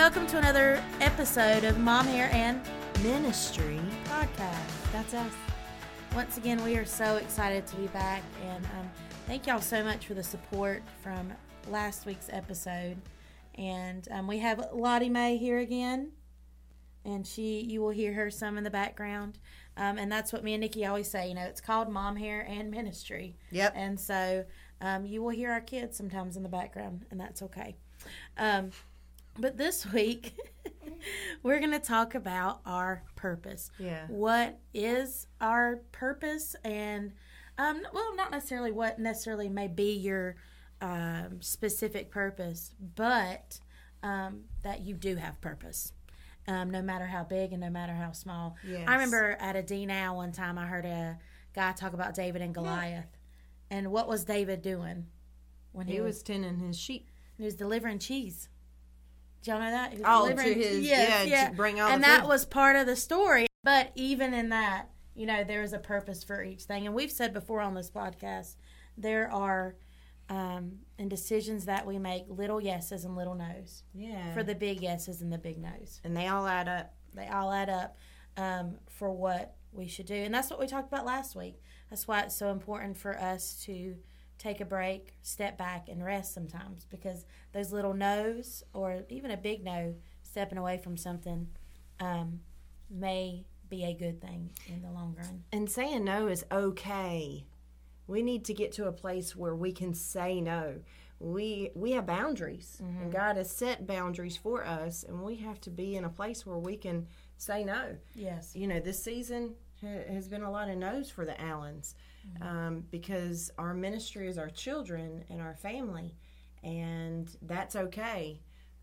welcome to another episode of Mom Hair and Ministry podcast. That's us. Once again, we are so excited to be back, and um, thank y'all so much for the support from last week's episode. And um, we have Lottie Mae here again, and she you will hear her some in the background. Um, and that's what me and Nikki always say. You know, it's called Mom Hair and Ministry. Yep. And so um, you will hear our kids sometimes in the background, and that's okay. But this week, we're going to talk about our purpose. Yeah. What is our purpose? And, um, well, not necessarily what necessarily may be your um, specific purpose, but um, that you do have purpose. Um, no matter how big and no matter how small. Yes. I remember at a D now one time I heard a guy talk about David and Goliath. And what was David doing when he, He was, was tending his sheep. he was delivering cheese? Did y'all know that? Oh, to his- Yes, yeah, to bring all and that food. was part of the story. But even in that, you know, there is a purpose for each thing. And we've said before on this podcast, there are um, in decisions that we make little yeses and little nos Yeah. for the big yeses and the big nos. and they all add up. They all add up um, for what we should do. And that's what we talked about last week. That's why it's so important for us to take a break, step back, and rest sometimes because those little no's or even a big no, stepping away from something, um, may be a good thing in the long run. And saying no is okay. We need to get to a place where we can say no. We we have boundaries, and God has set boundaries for us, and we have to be in a place where we can say no. Yes. You know, this season has been a lot of no's for the Allens um, because our ministry is our children and our family, and that's okay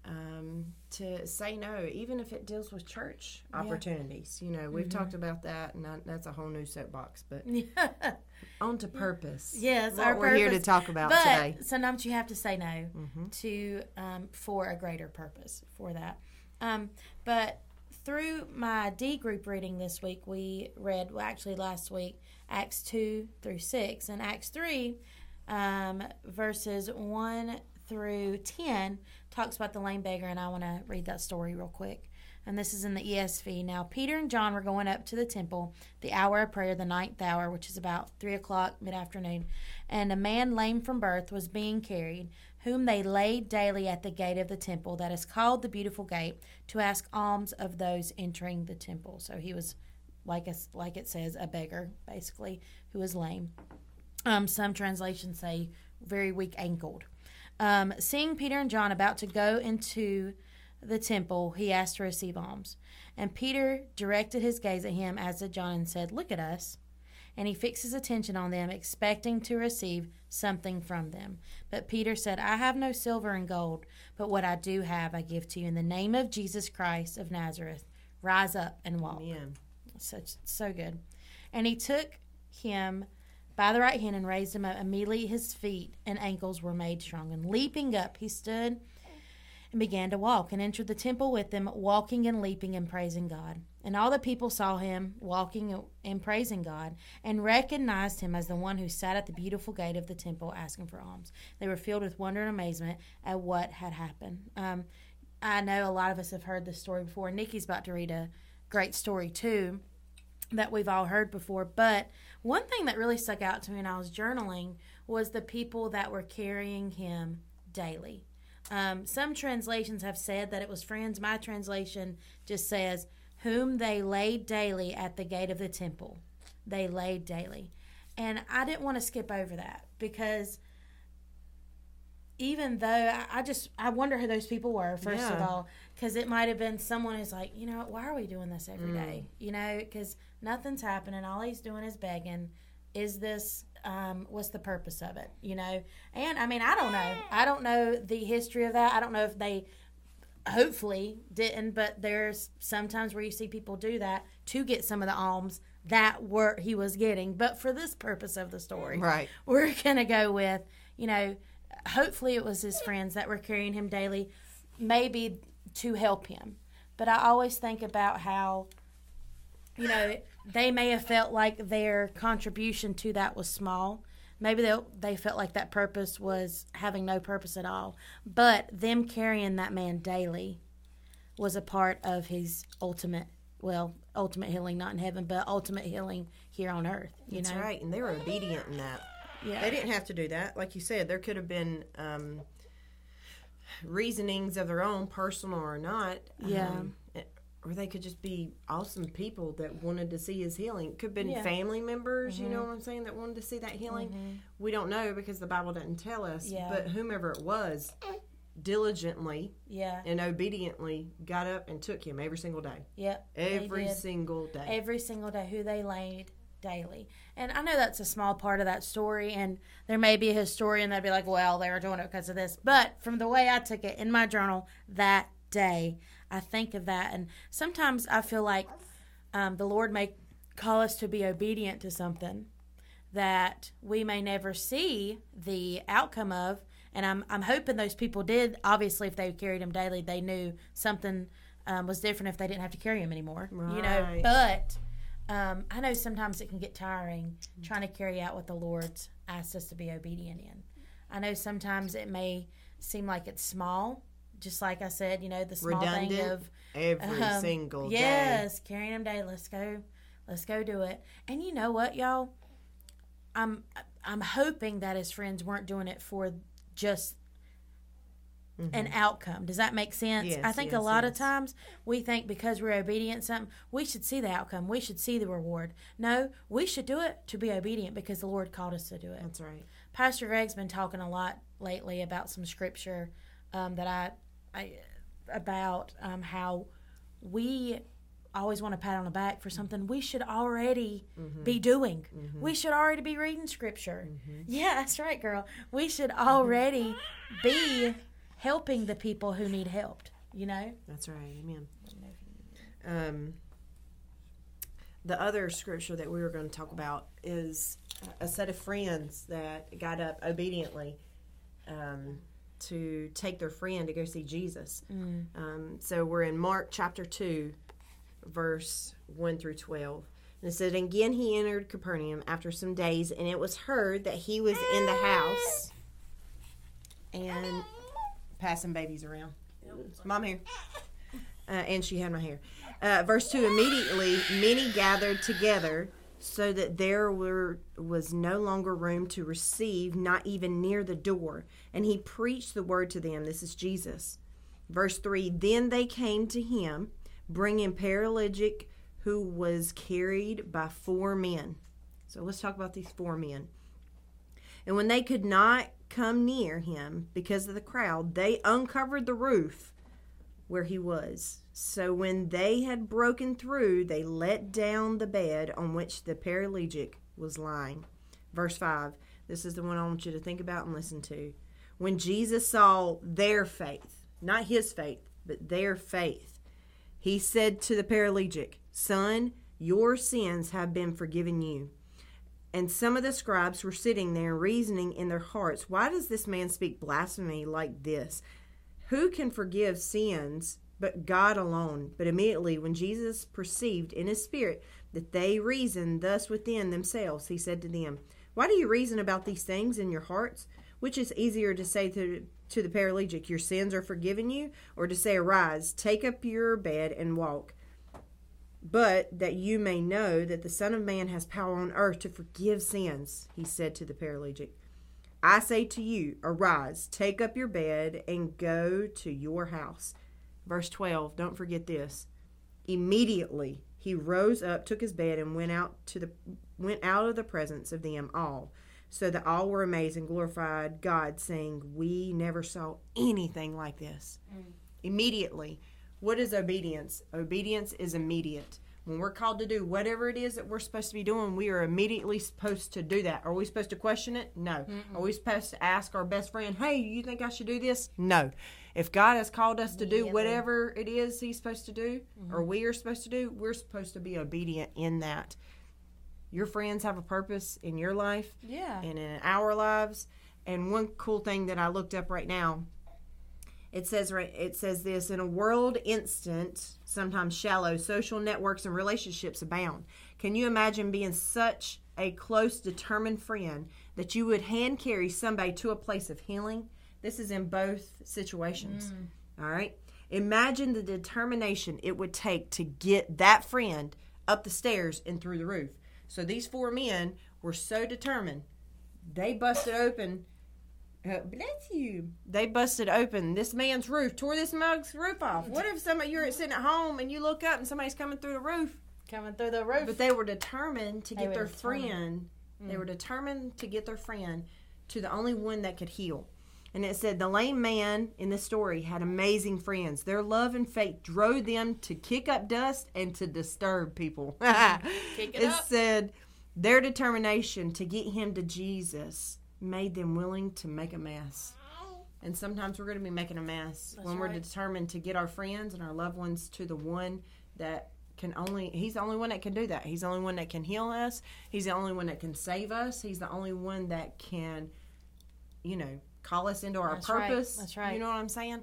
um, to say no, even if it deals with church opportunities. You know, we've talked about that, and that, that's a whole new soapbox. But on to purpose. Yes, what our we're here to talk about but today. sometimes you have to say no to um, for a greater purpose for that. Um, but through my D group reading this week, we read well, actually last week Acts two through six and Acts three um, verses one through ten talks about the lame beggar, and I want to read that story real quick. And this is in the ESV. Now, Peter and John were going up to the temple, the hour of prayer, the ninth hour, which is about three o'clock mid afternoon. And a man lame from birth was being carried, whom they laid daily at the gate of the temple, that is called the Beautiful Gate, to ask alms of those entering the temple. So he was, like, us, like it says, a beggar, basically, who was lame. Um, some translations say very weak ankled. Um, seeing Peter and John about to go into the temple, he asked to receive alms. And Peter directed his gaze at him, as did John, and said, Look at us. And he fixed his attention on them, expecting to receive something from them. But Peter said, I have no silver and gold, but what I do have I give to you. In the name of Jesus Christ of Nazareth, rise up and walk. Amen. Such so good. And he took him by the right hand and raised him up. Immediately his feet and ankles were made strong. And leaping up, he stood began to walk and entered the temple with them, walking and leaping and praising God. And all the people saw him walking and praising God and recognized him as the one who sat at the beautiful gate of the temple asking for alms. They were filled with wonder and amazement at what had happened. Um, I know a lot of us have heard this story before. Nikki's about to read a great story too that we've all heard before. But one thing that really stuck out to me when I was journaling was the people that were carrying him daily. Um, some translations have said that it was friends. My translation just says, whom they laid daily at the gate of the temple. They laid daily. And I didn't want to skip over that because even though I, I just I wonder who those people were first of all because it might have been someone who's like you know why are we doing this every day you know because nothing's happening all he's doing is begging is this um, what's the purpose of it you know? And I mean I don't know. I don't know the history of that. I don't know if they hopefully didn't but there's sometimes where you see people do that to get some of the alms that were he was getting but for this purpose of the story Right. we're gonna go with you know hopefully it was his friends that were carrying him daily maybe to help him. But i always think about how you know they may have felt like their contribution to that was small maybe they they felt like that purpose was having no purpose at all but them carrying that man daily was a part of his ultimate, well, ultimate healing, not in heaven, but ultimate healing here on earth. You That's know, right, and they were obedient in that. Yeah. They didn't have to do that. Like you said, there could have been um, reasonings of their own, personal or not. Yeah. Um, or they could just be awesome people that wanted to see his healing. Could have been Yeah. family members, you know mm-hmm. what I'm saying, that wanted to see that healing. Mm-hmm. We don't know because the Bible doesn't tell us. Yeah. But whomever it was, diligently Yeah. and obediently got up and took him every single day. Yep. Every single day. every single day who they laid daily. And I know that's a small part of that story, and there may be a historian that'd be like, well, they were doing it because of this. But from the way I took it in my journal that day, I think of that. And sometimes I feel like um, the Lord may call us to be obedient to something that we may never see the outcome of. And I'm, I'm hoping those people did. Obviously, if they carried him daily, they knew something um, was different if they didn't have to carry him anymore. You know, but um, I know sometimes it can get tiring trying to carry out what the Lord's asked us to be obedient in. I know sometimes it may seem like it's small, just like I said, you know, the small thing Redundant of every um, single day. yes, carrying them day. Let's go, let's go do it. And you know what, y'all? I'm I'm hoping that his friends weren't doing it for just an outcome. Does that make sense? Yes, I think a yes, lot of times we think because we're obedient something, we should see the outcome. We should see the reward. No, we should do it to be obedient because the Lord called us to do it. That's right. Pastor Greg's been talking a lot lately about some scripture um, that I, I about um, how we always want to pat on the back for something we should already be doing. We should already be reading scripture. Yeah, that's right, girl. We should already be helping the people who need helped. You know. That's right. Amen. Um, the other scripture that we were going to talk about is a set of friends that got up obediently um, to take their friend to go see Jesus. Um, so we're in Mark chapter 2, verse 1 through 12. And it said, Again he entered Capernaum after some days, and it was heard that he was in the house and passing babies around. Mom here. Uh, and she had my hair. Uh, verse 2 Immediately many gathered together so that there were was no longer room to receive, not even near the door. And he preached the word to them. This is Jesus. Verse 3 Then they came to him, bringing paralytic who was carried by four men. So let's talk about these four men. And when they could not come near him because of the crowd, they uncovered the roof where he was. So when they had broken through, they let down the bed on which the paralytic was lying. Verse 5. This is the one I want you to think about and listen to. When Jesus saw their faith, not his faith, but their faith, he said to the paralytic, Son, your sins have been forgiven you. And some of the scribes were sitting there reasoning in their hearts, Why does this man speak blasphemy like this? Who can forgive sins but God alone? But immediately, when Jesus perceived in his spirit that they reasoned thus within themselves, he said to them, Why do you reason about these things in your hearts? Which is easier to say to, to the paralytic, Your sins are forgiven you, or to say, Arise, take up your bed and walk? But that you may know that the Son of Man has power on earth to forgive sins, he said to the paralytic. I say to you, arise, take up your bed, and go to your house. Verse 12, don't forget this. Immediately he rose up, took his bed, and went out to the went out of the presence of them all, so that all were amazed and glorified God, saying, We never saw anything like this. Mm. Immediately. What is obedience? Obedience is immediate. When we're called to do whatever it is that we're supposed to be doing, we are immediately supposed to do that. Are we supposed to question it? No. Are we supposed to ask our best friend, hey, you think I should do this? No. If God has called us to do whatever it is He's supposed to do, mm-hmm. or we are supposed to do, we're supposed to be obedient in that. Your friends have a purpose in your life Yeah. and in our lives. And one cool thing that I looked up right now, it says right it says this in a world instant, sometimes shallow, social networks and relationships abound. Can you imagine being such a close, determined friend that you would hand carry somebody to a place of healing? This is in both situations. Mm. All right. Imagine the determination it would take to get that friend up the stairs and through the roof. So these four men were so determined. They busted open. Uh, bless you. They busted open this man's roof, tore this mug's roof off. What if somebody you're sitting at home and you look up and somebody's coming through the roof? Coming through the roof. But they were determined to get their determined. friend. They were determined to get their friend to the only one that could heal. And it said the lame man in the story had amazing friends. Their love and faith drove them to kick up dust and to disturb people. Kick it it said their determination to get him to Jesus made them willing to make a mess. And sometimes we're going to be making a mess That's when we're right. determined to get our friends and our loved ones to the one that can only he's the only one that can do that. He's the only one that can heal us. He's the only one that can save us. He's the only one that can you know, call us into our That's right. purpose. That's right. You know what I'm saying?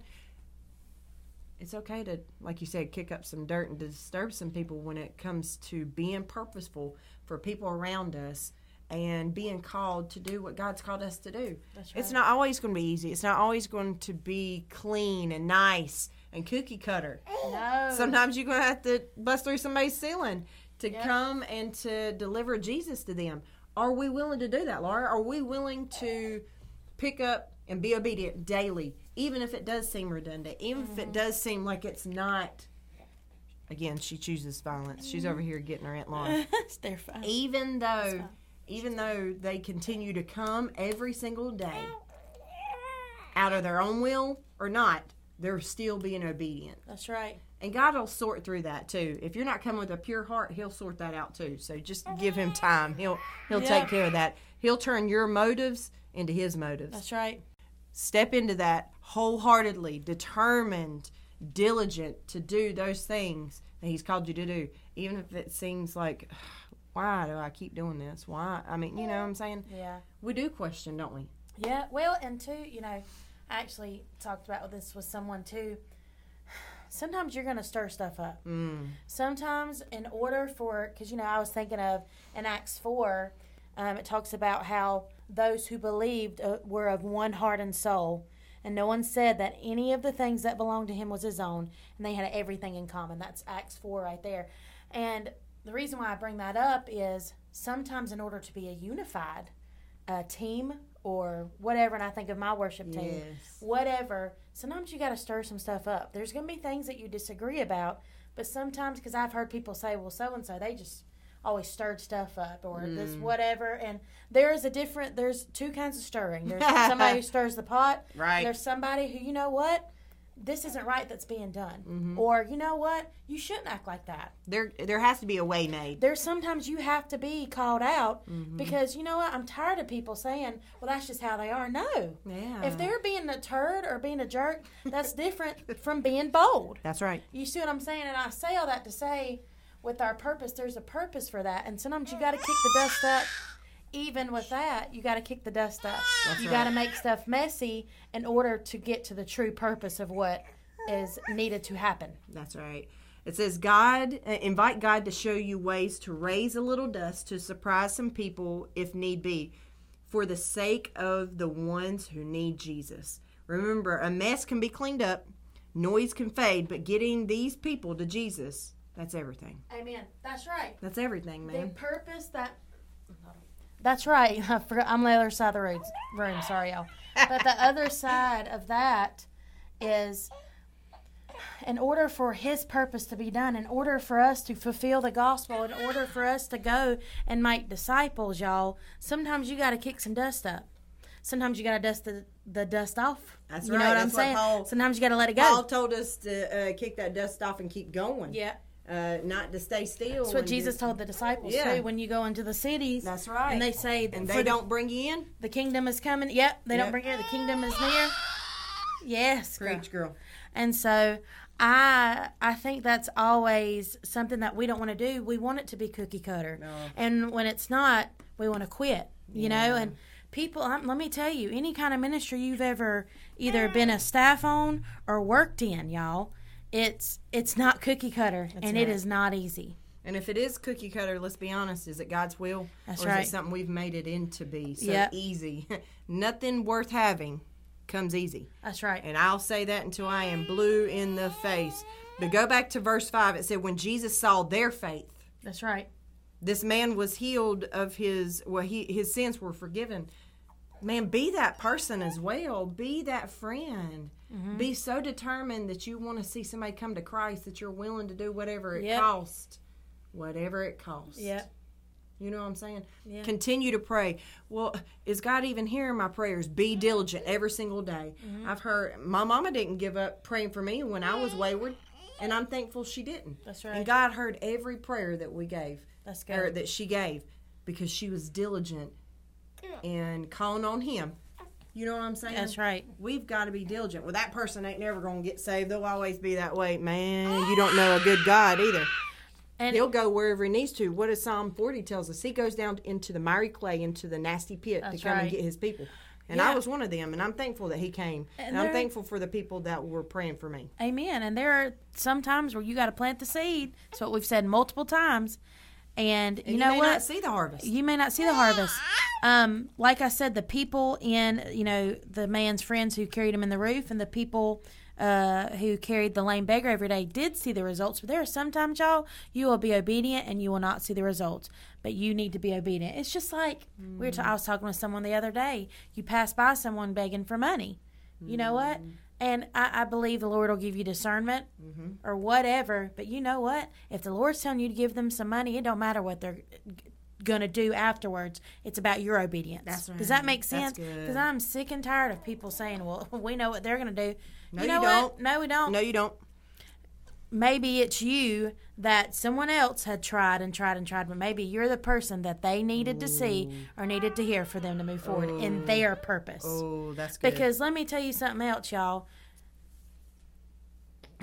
It's okay to like you said kick up some dirt and disturb some people when it comes to being purposeful for people around us and being called to do what God's called us to do. That's It's not always going to be easy. It's not always going to be clean and nice and cookie cutter. No. Sometimes you're going to have to bust through somebody's ceiling to Yep. come and to deliver Jesus to them. Are we willing to do that, Laura? Are we willing to pick up and be obedient daily, even if it does seem redundant, even if Mm-hmm. it does seem like it's not? Again, she chooses violence. She's over here getting her Aunt fine. even though. Even though they continue to come every single day, out of their own will or not, they're still being obedient. That's right. And God will sort through that too. If you're not coming with a pure heart, He'll sort that out too. So just give Him time. He'll He'll Yeah. take care of that. He'll turn your motives into His motives. That's right. Step into that wholeheartedly, determined, diligent to do those things that He's called you to do, even if it seems like, why do I keep doing this? Why? I mean, you know what I'm saying? Yeah. We do question, don't we? Yeah, well, and two, you know, I actually talked about this with someone too. Sometimes you're going to stir stuff up. Mm. Sometimes, in order for, because, you know, I was thinking of in Acts 4, um, it talks about how those who believed uh, were of one heart and soul. And no one said that any of the things that belonged to him was his own, and they had everything in common. That's Acts 4 right there. And the reason why I bring that up is sometimes, in order to be a unified uh, team or whatever, and I think of my worship team, Yes. whatever, sometimes you got to stir some stuff up. There's going to be things that you disagree about, but sometimes, because I've heard people say, well, so and so, they just always stirred stuff up or this Mm. whatever. And there is a different, there's two kinds of stirring. There's somebody who stirs the pot, Right. there's somebody who, you know what? This isn't right that's being done. Mm-hmm. Or, you know what? You shouldn't act like that. There, there has to be a way made. There's sometimes you have to be called out Mm-hmm. because, you know what? I'm tired of people saying, well, that's just how they are. No. Yeah. If they're being a turd or being a jerk, that's different from being bold. That's right. You see what I'm saying? And I say all that to say, with our purpose, there's a purpose for that. And sometimes you got to kick the dust up. Even with that, you got to kick the dust up. That's you right. got to make stuff messy in order to get to the true purpose of what is needed to happen. That's right. It says God uh, invite God to show you ways to raise a little dust to surprise some people if need be, for the sake of the ones who need Jesus. Remember, a mess can be cleaned up, noise can fade, but getting these people to Jesus, that's everything. Amen. That's right. That's everything, man. The purpose that. That's right. I forgot. I'm the other side of the room. room sorry, y'all. But the other side of that is in order for his purpose to be done, in order for us to fulfill the gospel, in order for us to go and make disciples, y'all, sometimes you got to kick some dust up. Sometimes you got to dust the, the dust off. That's you right. know what That's I'm what saying? Paul- sometimes you got to let it go. Paul told us to uh, kick that dust off and keep going. yeah. Uh, not to stay still. That's what Jesus told the disciples Yeah. too. When you go into the cities, That's right. and they say, and they the- don't bring you in. The kingdom is coming. Yep, they Yep. don't bring in The kingdom is near. Yes, girl. Preach, girl. And so I I think that's always something that we don't want to do. We want it to be cookie cutter, No. and when it's not, we want to quit. You know, and people. Um, let me tell you, any kind of ministry you've ever either been a staff on or worked in, y'all, it's it's not cookie cutter, and it right. is not easy. And if it is cookie cutter, let's be honest, is it God's will? That's or right. is it something we've made it into be so Yep. easy? Nothing worth having comes easy. That's right. And I'll say that until I am blue in the face. But go back to verse 5. It said, When Jesus saw their faith, That's right. this man was healed of his, well, he, his sins were forgiven. Man, be that person as well. Be that friend. Mm-hmm. Be so determined that you want to see somebody come to Christ that you're willing to do whatever it Yep. costs. Whatever it costs. Yep. You know what I'm saying? Yeah. Continue to pray. Well, is God even hearing my prayers? Be diligent every single day. Mm-hmm. I've heard my mama didn't give up praying for me when I was wayward, and I'm thankful she didn't. That's right. And God heard every prayer that we gave, That's or that she gave, because she was diligent in calling on Him. You know what I'm saying? That's right. We've got to be diligent. Well, that person ain't never going to get saved. They'll always be that way. Man, ah. you don't know a good God either. And He'll go wherever he needs to. What does Psalm 40 tells us? He goes down into the miry clay, into the nasty pit to come right. and get his people. And Yeah. I was one of them, and I'm thankful that he came. And And, I'm thankful for the people that were praying for me. Amen. And there are some times where you got to plant the seed. That's what we've said multiple times. And you And you, know may what? not see the harvest. you may not see the harvest. Um, like I said, the people in you know the man's friends who carried him in the roof, and the people uh, who carried the lame beggar every day did see the results. But there are sometimes, y'all, you will be obedient and you will not see the results. But you need to be obedient. It's just like we were. Ta- I was talking with someone the other day. You pass by someone begging for money. You know what? And I, I believe the Lord will give you discernment mm-hmm. or whatever. But you know what? If the Lord's telling you to give them some money, it don't matter what they're going to do afterwards. It's about your obedience. That's Does that make sense? Because I'm sick and tired of people saying, well, we know what they're going to do. No, you know you what? don't. No, we don't. no, you don't. Maybe it's you that someone else had tried and tried and tried, but maybe you're the person that they needed to see or needed to hear for them to move forward in their purpose. Oh, that's good. Because let me tell you something else, y'all.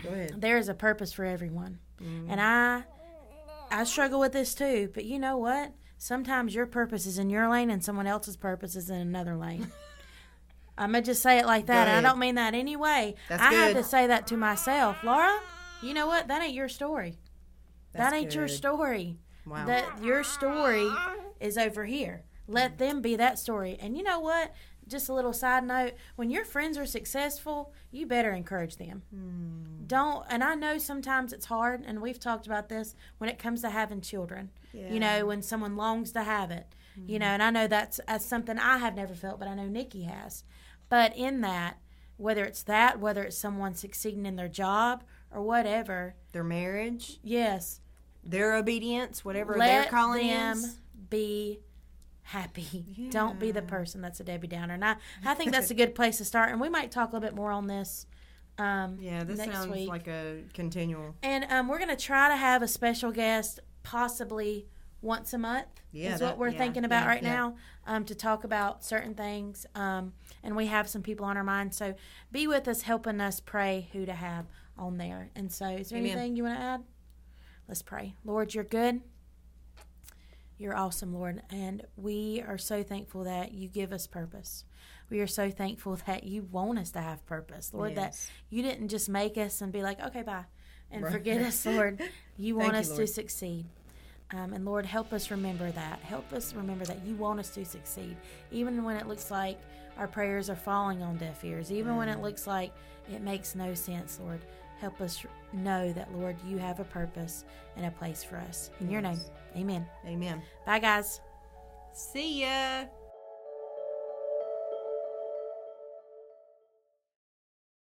Go ahead. there is a purpose for everyone Mm-hmm. and i i struggle with this too but you know what sometimes your purpose is in your lane and someone else's purpose is in another lane i'm gonna just say it like that i don't mean that anyway That's i had good. to say that to myself laura you know what? That ain't your story. That That's ain't your story. Wow. that your story is over here. Let them be that story. And you know what? Just a little side note. When your friends are successful you better encourage them. Hmm. don't and i know sometimes it's hard and we've talked about this when it comes to having children. You know when someone longs to have it. You know and i know that's, that's something i have never felt but i know nikki has. But in that whether it's that whether it's someone succeeding in their job or whatever Their marriage, yes their obedience, whatever let their calling them is. be happy. Don't be the person that's a Debbie Downer. And I, I think that's a good place to start. And we might talk a little bit more on this um, Yeah, this next sounds week. like a continual. and um, we're going to try to have a special guest possibly once a month. Yeah, is what we're yeah, thinking about yeah, right yeah. now um, to talk about certain things. Um, and we have some people on our mind. So be with us, helping us pray who to have on there. And so, is there Amen. anything you want to add? Let's pray. Lord, you're good. You're awesome, Lord. And we are so thankful that you give us purpose. We are so thankful that you want us to have purpose, Lord, that you didn't just make us and be like, okay, bye, and Right. forget us, Lord. You want us you, to succeed. Um, and Lord, help us remember that. Help us remember that you want us to succeed, even when it looks like our prayers are falling on deaf ears, even when Mm. it looks like it makes no sense, Lord. Help us know that, Lord, you have a purpose and a place for us. In your name, amen. Amen. Bye, guys. See ya.